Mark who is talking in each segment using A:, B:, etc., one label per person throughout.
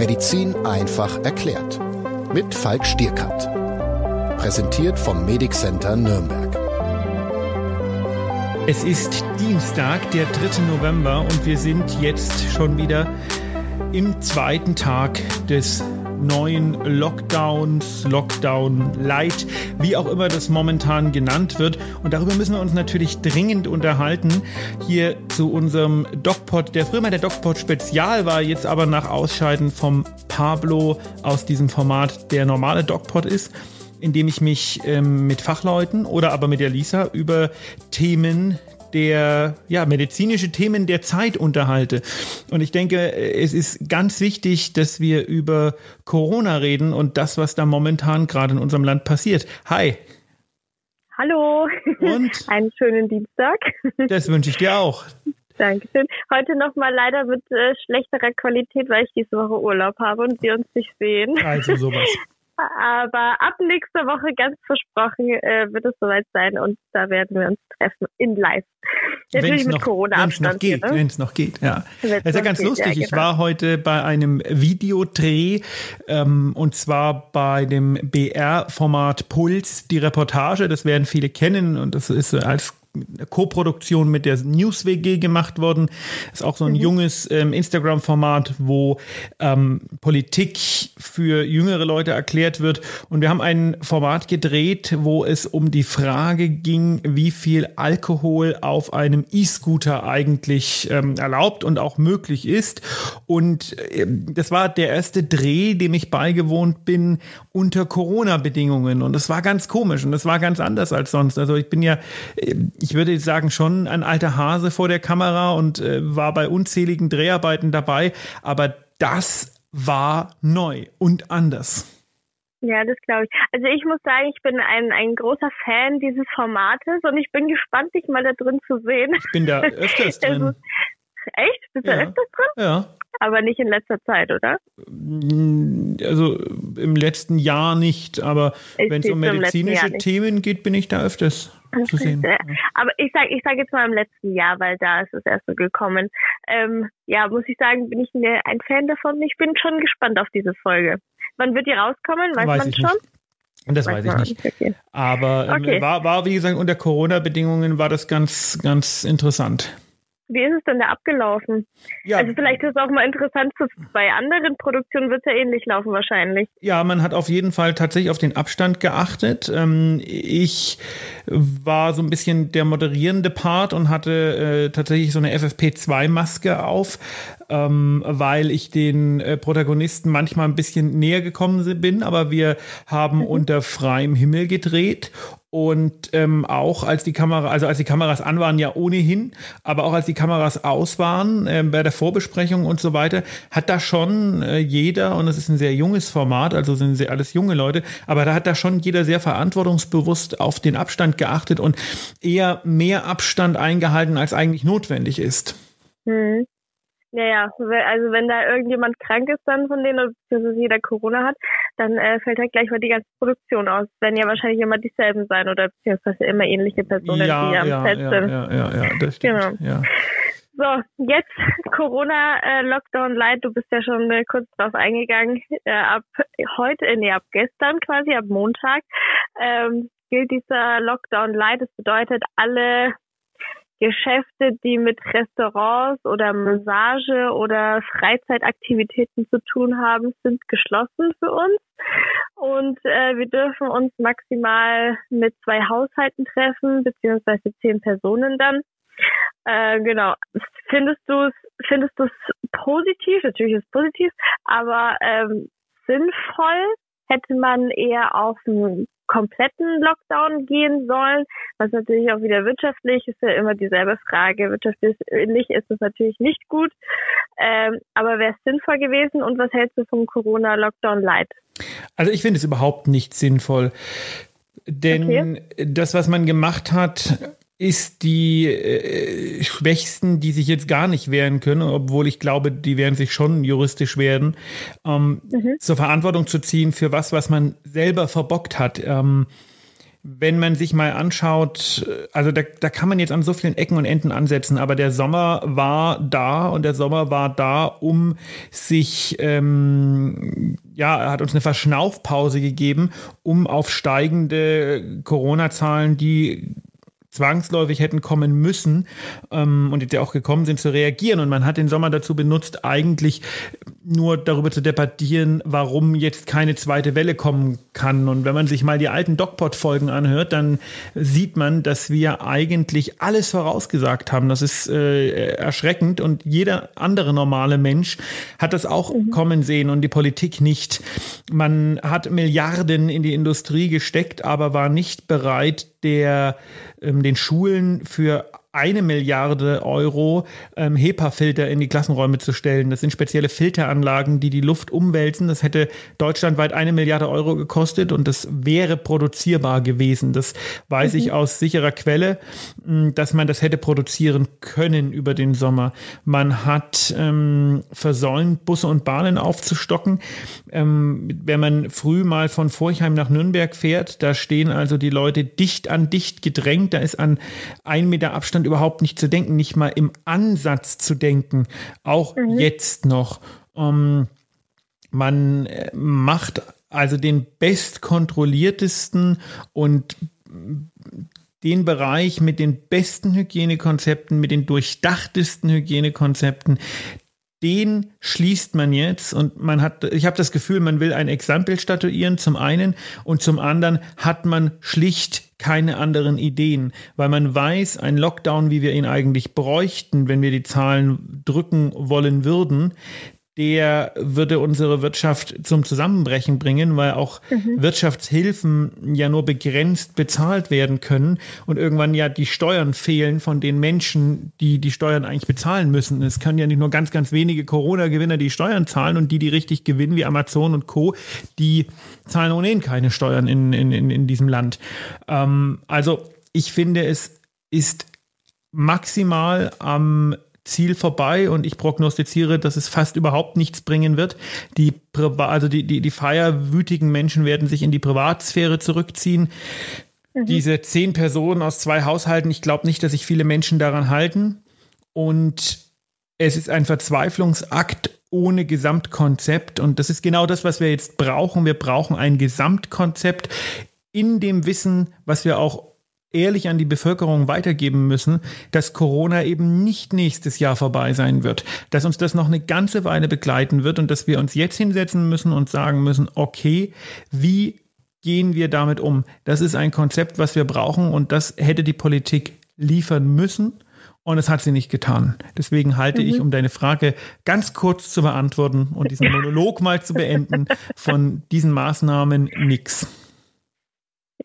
A: Medizin einfach erklärt. Mit Falk Stierkat. Präsentiert vom Medic Center Nürnberg.
B: Es ist Dienstag, der 3. November und wir sind jetzt schon wieder im zweiten Tag des neuen Lockdowns, Lockdown Light, wie auch immer das momentan genannt wird. Und darüber müssen wir uns natürlich dringend unterhalten. Hier zu unserem DocPod, der früher mal der DocPod Spezial war, jetzt aber nach Ausscheiden vom Pablo aus diesem Format der normale DocPod ist indem ich mich ähm, mit Fachleuten oder aber mit der Lisa über Themen der ja, medizinische Themen der Zeit unterhalte. Und ich denke, es ist ganz wichtig, dass wir über Corona reden und das, was da momentan gerade in unserem Land passiert. Hi.
C: Hallo. Und einen schönen Dienstag.
B: Das wünsche ich dir auch.
C: Dankeschön. Heute nochmal leider mit äh, schlechterer Qualität, weil ich diese Woche Urlaub habe und wir uns nicht sehen.
B: Also sowas.
C: Aber ab nächster Woche, ganz versprochen, äh, wird es soweit sein und da werden wir uns treffen in live.
B: Natürlich mit Corona-Abstand. Wenn es noch geht, ne? wenn es noch geht, ja. Wenn's das ist ja ganz geht, lustig. Ja, genau. Ich war heute bei einem Videodreh ähm, und zwar bei dem BR-Format Puls, die Reportage. Das werden viele kennen und das ist als Co-Produktion mit der News WG gemacht worden. Ist auch so ein mhm. junges ähm, Instagram-Format, wo ähm, Politik für jüngere Leute erklärt wird. Und wir haben ein Format gedreht, wo es um die Frage ging, wie viel Alkohol auf einem E-Scooter eigentlich ähm, erlaubt und auch möglich ist. Und äh, das war der erste Dreh, dem ich beigewohnt bin unter Corona-Bedingungen. Und das war ganz komisch und das war ganz anders als sonst. Also ich bin ja äh, ich würde sagen, schon ein alter Hase vor der Kamera und äh, war bei unzähligen Dreharbeiten dabei. Aber das war neu und anders.
C: Ja, das glaube ich. Also ich muss sagen, ich bin ein, ein großer Fan dieses Formates und ich bin gespannt, dich mal da drin zu sehen.
B: Ich bin da öfters drin. Also,
C: echt? Bist du ja. öfters drin?
B: Ja.
C: Aber nicht in letzter Zeit, oder?
B: Also im letzten Jahr nicht, aber wenn es um medizinische Themen geht, bin ich da öfters zu sehen.
C: Aber ich sage ich sag jetzt mal im letzten Jahr, weil da ist es erst so gekommen. Ähm, ja, muss ich sagen, bin ich ein Fan davon. Ich bin schon gespannt auf diese Folge. Wann wird die rauskommen? Weiß,
B: weiß
C: man schon?
B: Nicht. Das weiß, weiß ich nicht. Okay. Aber ähm, okay. war, war, wie gesagt, unter Corona-Bedingungen war das ganz, ganz interessant.
C: Wie ist es denn da abgelaufen? Ja. Also vielleicht ist es auch mal interessant, bei anderen Produktionen wird es ja ähnlich laufen wahrscheinlich.
B: Ja, man hat auf jeden Fall tatsächlich auf den Abstand geachtet. Ähm, ich war so ein bisschen der moderierende Part und hatte äh, tatsächlich so eine FFP2-Maske auf, ähm, weil ich den äh, Protagonisten manchmal ein bisschen näher gekommen bin, aber wir haben mhm. unter freiem Himmel gedreht und ähm, auch als die Kamera, also als die Kameras an waren, ja ohnehin, aber auch als die Kameras aus waren, äh, bei der Vorbesprechung und so weiter, hat da schon äh, jeder, und es ist ein sehr junges Format, also sind sehr alles junge Leute, aber da hat da schon jeder sehr verantwortungsbewusst auf den Abstand geachtet und eher mehr Abstand eingehalten, als eigentlich notwendig ist.
C: Hm. Ja, ja, also wenn da irgendjemand krank ist dann von denen, beziehungsweise jeder Corona hat, dann äh, fällt halt gleich mal die ganze Produktion aus. Es werden ja wahrscheinlich immer dieselben sein oder beziehungsweise immer ähnliche Personen,
B: ja,
C: die am
B: ja,
C: Set
B: ja,
C: sind.
B: Ja, ja, ja, das stimmt. Genau. Ja.
C: So, jetzt Corona äh, Lockdown Light, du bist ja schon äh, kurz drauf eingegangen. Äh, ab heute, äh, nee, ab gestern quasi, ab Montag, ähm, gilt dieser Lockdown Light. Das bedeutet, alle Geschäfte, die mit Restaurants oder Massage oder Freizeitaktivitäten zu tun haben, sind geschlossen für uns. Und äh, wir dürfen uns maximal mit zwei Haushalten treffen, beziehungsweise zehn Personen dann. Äh, genau. Findest du es findest du es positiv? Natürlich ist es positiv, aber ähm, sinnvoll hätte man eher auf ein kompletten Lockdown gehen sollen, was natürlich auch wieder wirtschaftlich ist ja immer dieselbe Frage. Wirtschaftlich ist es natürlich nicht gut, ähm, aber wäre es sinnvoll gewesen und was hältst du vom Corona-Lockdown Light?
B: Also ich finde es überhaupt nicht sinnvoll, denn okay. das, was man gemacht hat, ist die äh, Schwächsten, die sich jetzt gar nicht wehren können, obwohl ich glaube, die werden sich schon juristisch werden, ähm, mhm. zur Verantwortung zu ziehen für was, was man selber verbockt hat. Ähm, wenn man sich mal anschaut, also da, da kann man jetzt an so vielen Ecken und Enden ansetzen, aber der Sommer war da und der Sommer war da, um sich, ähm, ja, er hat uns eine Verschnaufpause gegeben, um auf steigende Corona-Zahlen, die zwangsläufig hätten kommen müssen ähm, und die auch gekommen sind, zu reagieren. Und man hat den Sommer dazu benutzt, eigentlich nur darüber zu debattieren, warum jetzt keine zweite Welle kommen kann. Und wenn man sich mal die alten DocPod-Folgen anhört, dann sieht man, dass wir eigentlich alles vorausgesagt haben. Das ist äh, erschreckend und jeder andere normale Mensch hat das auch mhm. kommen sehen und die Politik nicht. Man hat Milliarden in die Industrie gesteckt, aber war nicht bereit, der ähm, den Schulen für eine Milliarde Euro ähm, HEPA-Filter in die Klassenräume zu stellen. Das sind spezielle Filteranlagen, die die Luft umwälzen. Das hätte deutschlandweit eine Milliarde Euro gekostet und das wäre produzierbar gewesen. Das weiß mhm. ich aus sicherer Quelle, hm, dass man das hätte produzieren können über den Sommer. Man hat ähm, versäumt, Busse und Bahnen aufzustocken. Ähm, wenn man früh mal von Forchheim nach Nürnberg fährt, da stehen also die Leute dicht an dicht gedrängt. Da ist an ein Meter Abstand Abstand überhaupt nicht zu denken, nicht mal im Ansatz zu denken, auch mhm. jetzt noch. Ähm, man äh, macht also den bestkontrolliertesten und den Bereich mit den besten Hygienekonzepten, mit den durchdachtesten Hygienekonzepten, den schließt man jetzt und man hat, ich habe das Gefühl, man will ein Exempel statuieren zum einen und zum anderen hat man schlicht keine anderen Ideen, weil man weiß, ein Lockdown, wie wir ihn eigentlich bräuchten, wenn wir die Zahlen drücken wollen würden, der würde unsere Wirtschaft zum Zusammenbrechen bringen, weil auch mhm. Wirtschaftshilfen ja nur begrenzt bezahlt werden können und irgendwann ja die Steuern fehlen von den Menschen, die die Steuern eigentlich bezahlen müssen. Es können ja nicht nur ganz, ganz wenige Corona-Gewinner die Steuern zahlen und die, die richtig gewinnen, wie Amazon und Co., die zahlen ohnehin keine Steuern in, in, in, in diesem Land. Ähm, also ich finde, es ist maximal am Ziel vorbei und ich prognostiziere, dass es fast überhaupt nichts bringen wird. Die, Priva also die, die, die feierwütigen Menschen werden sich in die Privatsphäre zurückziehen. Mhm. Diese zehn Personen aus zwei Haushalten, ich glaube nicht, dass sich viele Menschen daran halten. Und es ist ein Verzweiflungsakt ohne Gesamtkonzept. Und das ist genau das, was wir jetzt brauchen. Wir brauchen ein Gesamtkonzept in dem Wissen, was wir auch ehrlich an die Bevölkerung weitergeben müssen, dass Corona eben nicht nächstes Jahr vorbei sein wird, dass uns das noch eine ganze Weile begleiten wird und dass wir uns jetzt hinsetzen müssen und sagen müssen, okay, wie gehen wir damit um? Das ist ein Konzept, was wir brauchen und das hätte die Politik liefern müssen. Und es hat sie nicht getan. Deswegen halte mhm. ich, um deine Frage ganz kurz zu beantworten und diesen Monolog mal zu beenden, von diesen Maßnahmen nichts.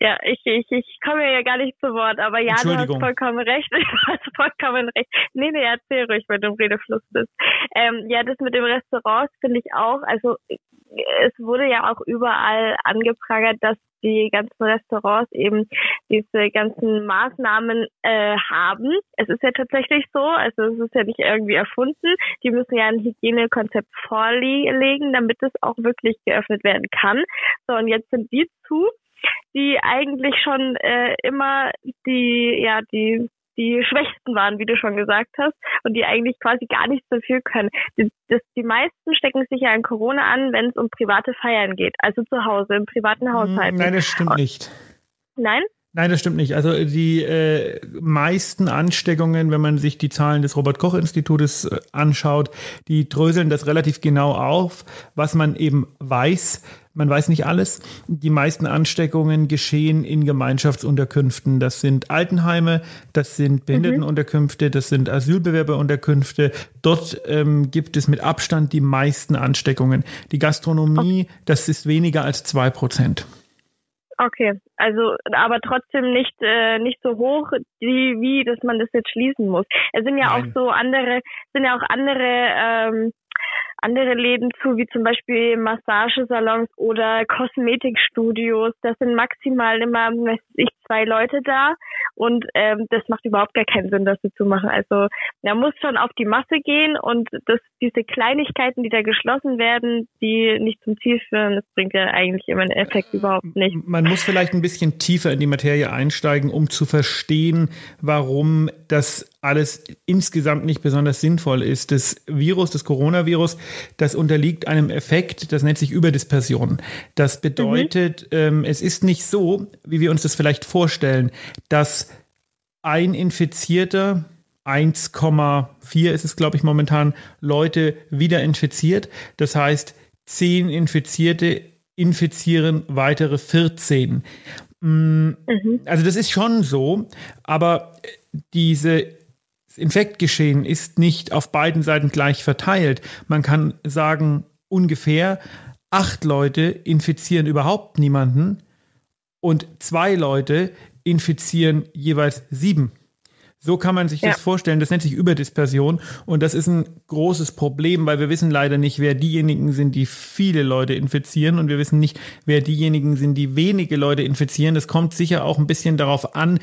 C: Ja, ich, ich, ich komme ja gar nicht zu Wort, aber ja, du hast vollkommen recht. Du hast vollkommen recht. Nee, nee, erzähl ruhig, wenn du im Redefluss bist. Ähm, ja, das mit dem Restaurants finde ich auch, also es wurde ja auch überall angeprangert, dass die ganzen Restaurants eben diese ganzen Maßnahmen äh, haben. Es ist ja tatsächlich so, also es ist ja nicht irgendwie erfunden. Die müssen ja ein Hygienekonzept vorlegen, damit es auch wirklich geöffnet werden kann. So, und jetzt sind die zu die eigentlich schon äh, immer die, ja, die die Schwächsten waren, wie du schon gesagt hast, und die eigentlich quasi gar nichts dafür können. Die, das, die meisten stecken sich ja an Corona an, wenn es um private Feiern geht, also zu Hause, im privaten Haushalt.
B: Nein, das stimmt nicht.
C: Nein?
B: Nein, das stimmt nicht. Also die äh, meisten Ansteckungen, wenn man sich die Zahlen des Robert Koch Institutes äh, anschaut, die dröseln das relativ genau auf, was man eben weiß. Man weiß nicht alles. Die meisten Ansteckungen geschehen in Gemeinschaftsunterkünften. Das sind Altenheime, das sind Behindertenunterkünfte, das sind Asylbewerberunterkünfte. Dort ähm, gibt es mit Abstand die meisten Ansteckungen. Die Gastronomie, das ist weniger als zwei Prozent.
C: Okay, also aber trotzdem nicht äh, nicht so hoch, wie, wie dass man das jetzt schließen muss. Es sind ja Nein. auch so andere, sind ja auch andere ähm, andere Läden zu, wie zum Beispiel Massagesalons oder Kosmetikstudios. Das sind maximal immer, weiß ich, zwei Leute da und ähm, das macht überhaupt gar keinen Sinn, das so zu machen. Also man muss schon auf die Masse gehen und das, diese Kleinigkeiten, die da geschlossen werden, die nicht zum Ziel führen, das bringt ja eigentlich immer einen Effekt überhaupt nicht.
B: Man muss vielleicht ein bisschen tiefer in die Materie einsteigen, um zu verstehen, warum das alles insgesamt nicht besonders sinnvoll ist. Das Virus, das Coronavirus, das unterliegt einem Effekt, das nennt sich Überdispersion. Das bedeutet, mhm. ähm, es ist nicht so, wie wir uns das vielleicht vorstellen, dass ein Infizierter 1,4 ist es, glaube ich, momentan, Leute wieder infiziert. Das heißt, 10 Infizierte infizieren weitere 14. Mm, mhm. Also das ist schon so, aber diese Infektgeschehen ist nicht auf beiden Seiten gleich verteilt. Man kann sagen, ungefähr acht Leute infizieren überhaupt niemanden und zwei Leute infizieren jeweils sieben. So kann man sich ja. das vorstellen. Das nennt sich Überdispersion und das ist ein großes Problem, weil wir wissen leider nicht, wer diejenigen sind, die viele Leute infizieren und wir wissen nicht, wer diejenigen sind, die wenige Leute infizieren. Das kommt sicher auch ein bisschen darauf an,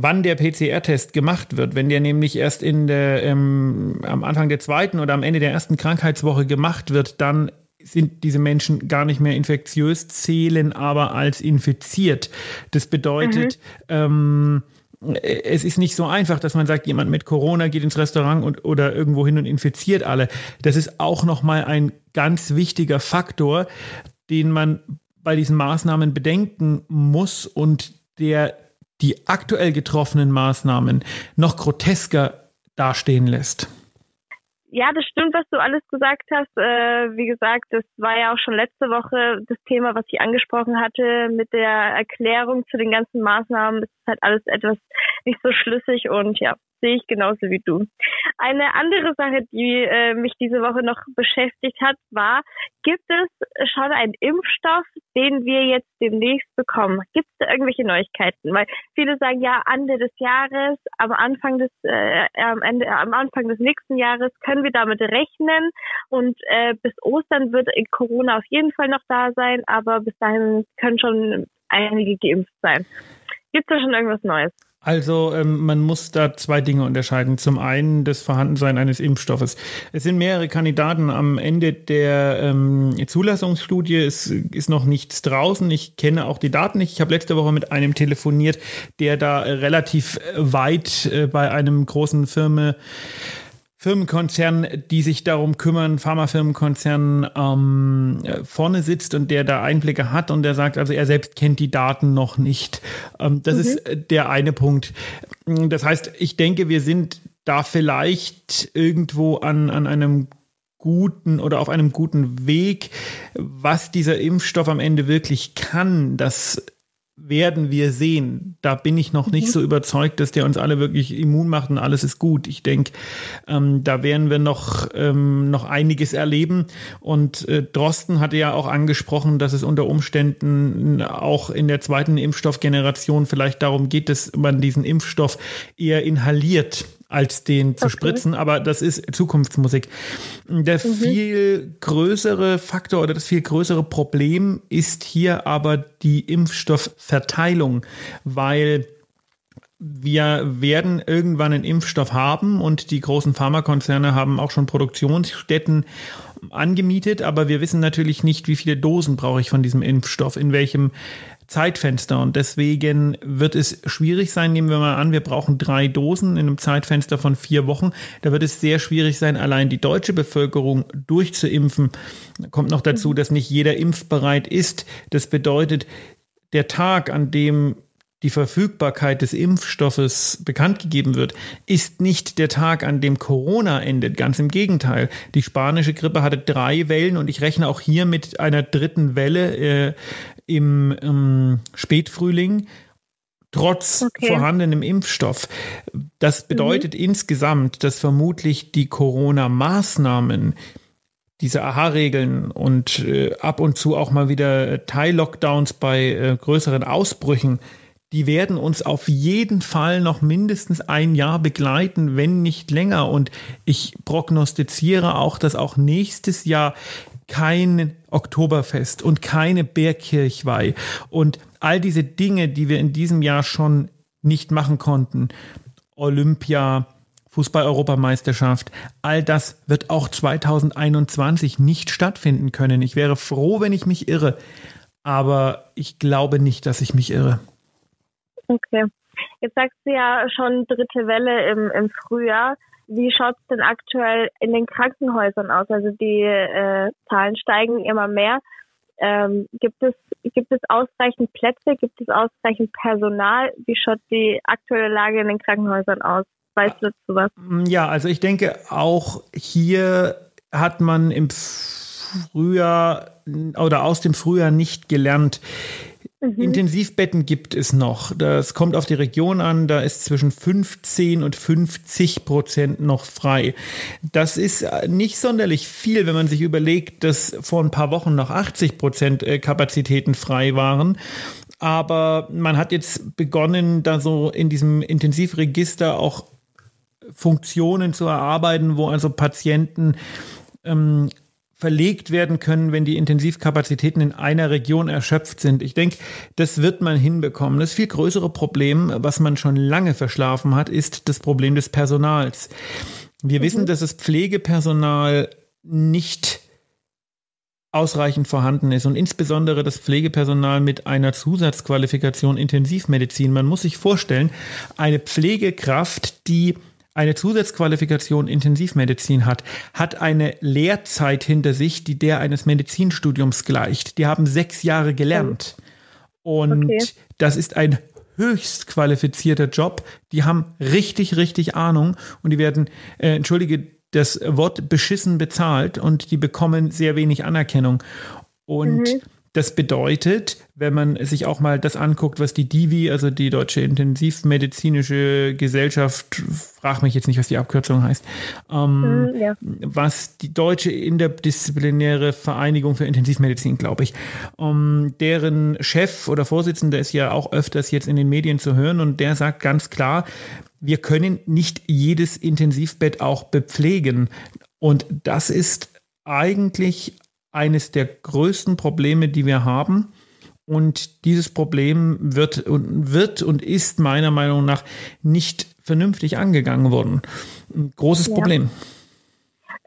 B: wann der PCR-Test gemacht wird. Wenn der nämlich erst in der, ähm, am Anfang der zweiten oder am Ende der ersten Krankheitswoche gemacht wird, dann sind diese Menschen gar nicht mehr infektiös, zählen aber als infiziert. Das bedeutet, mhm. ähm, es ist nicht so einfach, dass man sagt, jemand mit Corona geht ins Restaurant und, oder irgendwo hin und infiziert alle. Das ist auch nochmal ein ganz wichtiger Faktor, den man bei diesen Maßnahmen bedenken muss und der die aktuell getroffenen Maßnahmen noch grotesker dastehen lässt.
C: Ja, das stimmt, was du alles gesagt hast. Äh, wie gesagt, das war ja auch schon letzte Woche das Thema, was ich angesprochen hatte mit der Erklärung zu den ganzen Maßnahmen. Es ist halt alles etwas nicht so schlüssig und ja, sehe ich genauso wie du. Eine andere Sache, die äh, mich diese Woche noch beschäftigt hat, war, gibt es schon einen Impfstoff, den wir jetzt demnächst bekommen? Gibt es da irgendwelche Neuigkeiten? Weil viele sagen ja Ende des Jahres, am Anfang des äh, am Ende am Anfang des nächsten Jahres können wir damit rechnen und äh, bis Ostern wird Corona auf jeden Fall noch da sein, aber bis dahin können schon einige geimpft sein. Gibt es da schon irgendwas Neues?
B: Also ähm, man muss da zwei Dinge unterscheiden. Zum einen das Vorhandensein eines Impfstoffes. Es sind mehrere Kandidaten am Ende der ähm, Zulassungsstudie. Es ist noch nichts draußen. Ich kenne auch die Daten nicht. Ich habe letzte Woche mit einem telefoniert, der da relativ weit äh, bei einem großen Firma Firmenkonzern, die sich darum kümmern, Pharmafirmenkonzern ähm, vorne sitzt und der da Einblicke hat und der sagt, also er selbst kennt die Daten noch nicht. Ähm, das mhm. ist äh, der eine Punkt. Das heißt, ich denke, wir sind da vielleicht irgendwo an, an einem guten oder auf einem guten Weg, was dieser Impfstoff am Ende wirklich kann. Das werden wir sehen. Da bin ich noch nicht mhm. so überzeugt, dass der uns alle wirklich immun macht und alles ist gut. Ich denke, ähm, da werden wir noch, ähm, noch einiges erleben. Und äh, Drosten hatte ja auch angesprochen, dass es unter Umständen auch in der zweiten Impfstoffgeneration vielleicht darum geht, dass man diesen Impfstoff eher inhaliert als den zu okay. spritzen, aber das ist Zukunftsmusik. Der mhm. viel größere Faktor oder das viel größere Problem ist hier aber die Impfstoffverteilung, weil wir werden irgendwann einen Impfstoff haben und die großen Pharmakonzerne haben auch schon Produktionsstätten angemietet, aber wir wissen natürlich nicht, wie viele Dosen brauche ich von diesem Impfstoff, in welchem Zeitfenster und deswegen wird es schwierig sein. Nehmen wir mal an, wir brauchen drei Dosen in einem Zeitfenster von vier Wochen. Da wird es sehr schwierig sein, allein die deutsche Bevölkerung durchzuimpfen. Kommt noch dazu, dass nicht jeder impfbereit ist. Das bedeutet, der Tag, an dem die Verfügbarkeit des Impfstoffes bekannt gegeben wird, ist nicht der Tag, an dem Corona endet. Ganz im Gegenteil. Die spanische Grippe hatte drei Wellen und ich rechne auch hier mit einer dritten Welle äh, im, im Spätfrühling trotz okay. vorhandenem Impfstoff. Das bedeutet mhm. insgesamt, dass vermutlich die Corona-Maßnahmen, diese AHA-Regeln und äh, ab und zu auch mal wieder Teil-Lockdowns bei äh, größeren Ausbrüchen, die werden uns auf jeden Fall noch mindestens ein Jahr begleiten, wenn nicht länger. Und ich prognostiziere auch, dass auch nächstes Jahr kein Oktoberfest und keine Bergkirchweih und all diese Dinge, die wir in diesem Jahr schon nicht machen konnten. Olympia, Fußball-Europameisterschaft, all das wird auch 2021 nicht stattfinden können. Ich wäre froh, wenn ich mich irre, aber ich glaube nicht, dass ich mich irre.
C: Okay. Jetzt sagst du ja schon dritte Welle im, im Frühjahr. Wie schaut es denn aktuell in den Krankenhäusern aus? Also die äh, Zahlen steigen immer mehr. Ähm, gibt es gibt es ausreichend Plätze? Gibt es ausreichend Personal? Wie schaut die aktuelle Lage in den Krankenhäusern aus? Weißt du dazu was?
B: Ja, also ich denke, auch hier hat man im Frühjahr oder aus dem Frühjahr nicht gelernt. Mhm. Intensivbetten gibt es noch. Das kommt auf die Region an. Da ist zwischen 15 und 50 Prozent noch frei. Das ist nicht sonderlich viel, wenn man sich überlegt, dass vor ein paar Wochen noch 80 Prozent äh, Kapazitäten frei waren. Aber man hat jetzt begonnen, da so in diesem Intensivregister auch Funktionen zu erarbeiten, wo also Patienten ähm, verlegt werden können, wenn die Intensivkapazitäten in einer Region erschöpft sind. Ich denke, das wird man hinbekommen. Das viel größere Problem, was man schon lange verschlafen hat, ist das Problem des Personals. Wir mhm. wissen, dass das Pflegepersonal nicht ausreichend vorhanden ist und insbesondere das Pflegepersonal mit einer Zusatzqualifikation Intensivmedizin. Man muss sich vorstellen, eine Pflegekraft, die eine Zusatzqualifikation Intensivmedizin hat, hat eine Lehrzeit hinter sich, die der eines Medizinstudiums gleicht. Die haben sechs Jahre gelernt. Und okay. das ist ein höchst qualifizierter Job. Die haben richtig, richtig Ahnung und die werden, äh, entschuldige das Wort, beschissen bezahlt und die bekommen sehr wenig Anerkennung. Und mhm. Das bedeutet, wenn man sich auch mal das anguckt, was die DIVI, also die Deutsche Intensivmedizinische Gesellschaft, frag mich jetzt nicht, was die Abkürzung heißt, ähm, hm, ja. was die Deutsche Interdisziplinäre Vereinigung für Intensivmedizin, glaube ich, ähm, deren Chef oder Vorsitzender ist ja auch öfters jetzt in den Medien zu hören und der sagt ganz klar, wir können nicht jedes Intensivbett auch bepflegen. Und das ist eigentlich eines der größten Probleme, die wir haben. Und dieses Problem wird und, wird und ist meiner Meinung nach nicht vernünftig angegangen worden. Ein großes ja. Problem.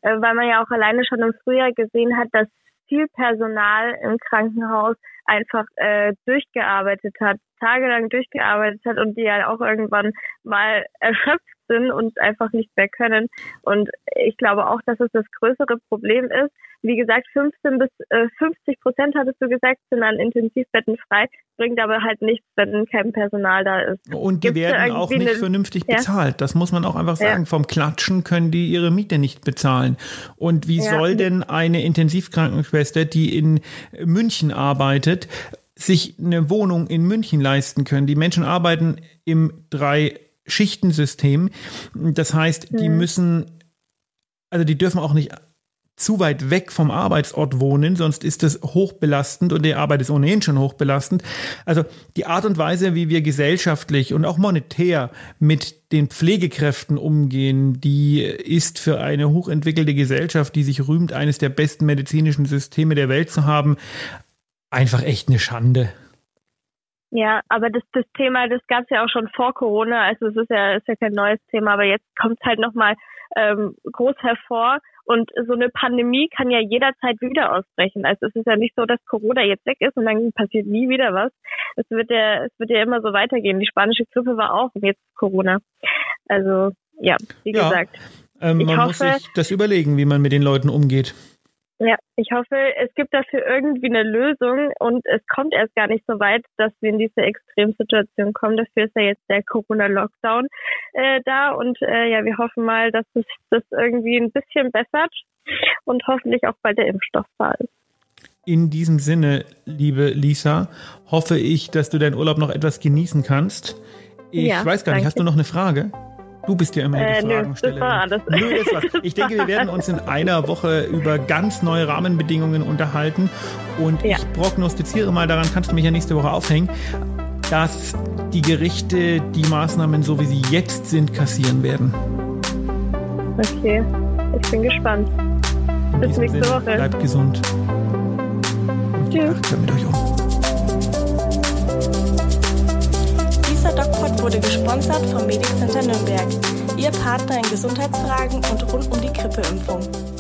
C: Äh, weil man ja auch alleine schon im Frühjahr gesehen hat, dass viel Personal im Krankenhaus einfach äh, durchgearbeitet hat, tagelang durchgearbeitet hat und die ja auch irgendwann mal erschöpft sind und einfach nicht mehr können. Und ich glaube auch, dass es das größere Problem ist. Wie gesagt, 15 bis äh, 50 Prozent, hattest du gesagt, sind an Intensivbetten frei, bringt aber halt nichts, wenn kein Personal da ist.
B: Und die Gibt's werden auch nicht eine, vernünftig ja? bezahlt. Das muss man auch einfach sagen. Ja. Vom Klatschen können die ihre Miete nicht bezahlen. Und wie ja. soll denn eine Intensivkrankenschwester, die in München arbeitet, sich eine Wohnung in München leisten können? Die Menschen arbeiten im drei Schichtensystem. Das heißt, die mhm. müssen, also die dürfen auch nicht zu weit weg vom Arbeitsort wohnen, sonst ist das hochbelastend und die Arbeit ist ohnehin schon hochbelastend. Also die Art und Weise, wie wir gesellschaftlich und auch monetär mit den Pflegekräften umgehen, die ist für eine hochentwickelte Gesellschaft, die sich rühmt, eines der besten medizinischen Systeme der Welt zu haben, einfach echt eine Schande.
C: Ja, aber das, das Thema, das gab es ja auch schon vor Corona, also es ist ja, ist ja kein neues Thema, aber jetzt kommt es halt nochmal ähm, groß hervor. Und so eine Pandemie kann ja jederzeit wieder ausbrechen. Also es ist ja nicht so, dass Corona jetzt weg ist und dann passiert nie wieder was. Es wird ja, es wird ja immer so weitergehen. Die spanische Grippe war auch und jetzt Corona. Also ja, wie ja, gesagt.
B: Ähm, man hoffe, muss sich das überlegen, wie man mit den Leuten umgeht.
C: Ja, ich hoffe, es gibt dafür irgendwie eine Lösung und es kommt erst gar nicht so weit, dass wir in diese Extremsituation kommen. Dafür ist ja jetzt der Corona-Lockdown äh, da und äh, ja, wir hoffen mal, dass es das irgendwie ein bisschen bessert und hoffentlich auch bald der Impfstoff da ist.
B: In diesem Sinne, liebe Lisa, hoffe ich, dass du deinen Urlaub noch etwas genießen kannst. Ich ja, weiß gar nicht, danke. hast du noch eine Frage? Du bist ja immer äh, die Fragenstellerin. Nö, das war. Ich denke, wir werden uns in einer Woche über ganz neue Rahmenbedingungen unterhalten. Und ja. ich prognostiziere mal, daran kannst du mich ja nächste Woche aufhängen, dass die Gerichte die Maßnahmen, so wie sie jetzt sind, kassieren werden.
C: Okay, ich bin gespannt. In Bis nächste Sinne, Woche.
B: Bleibt gesund. Und Tschüss. mit euch um.
D: Gesponsert vom Medic Nürnberg, Ihr Partner in Gesundheitsfragen und rund um die Grippeimpfung.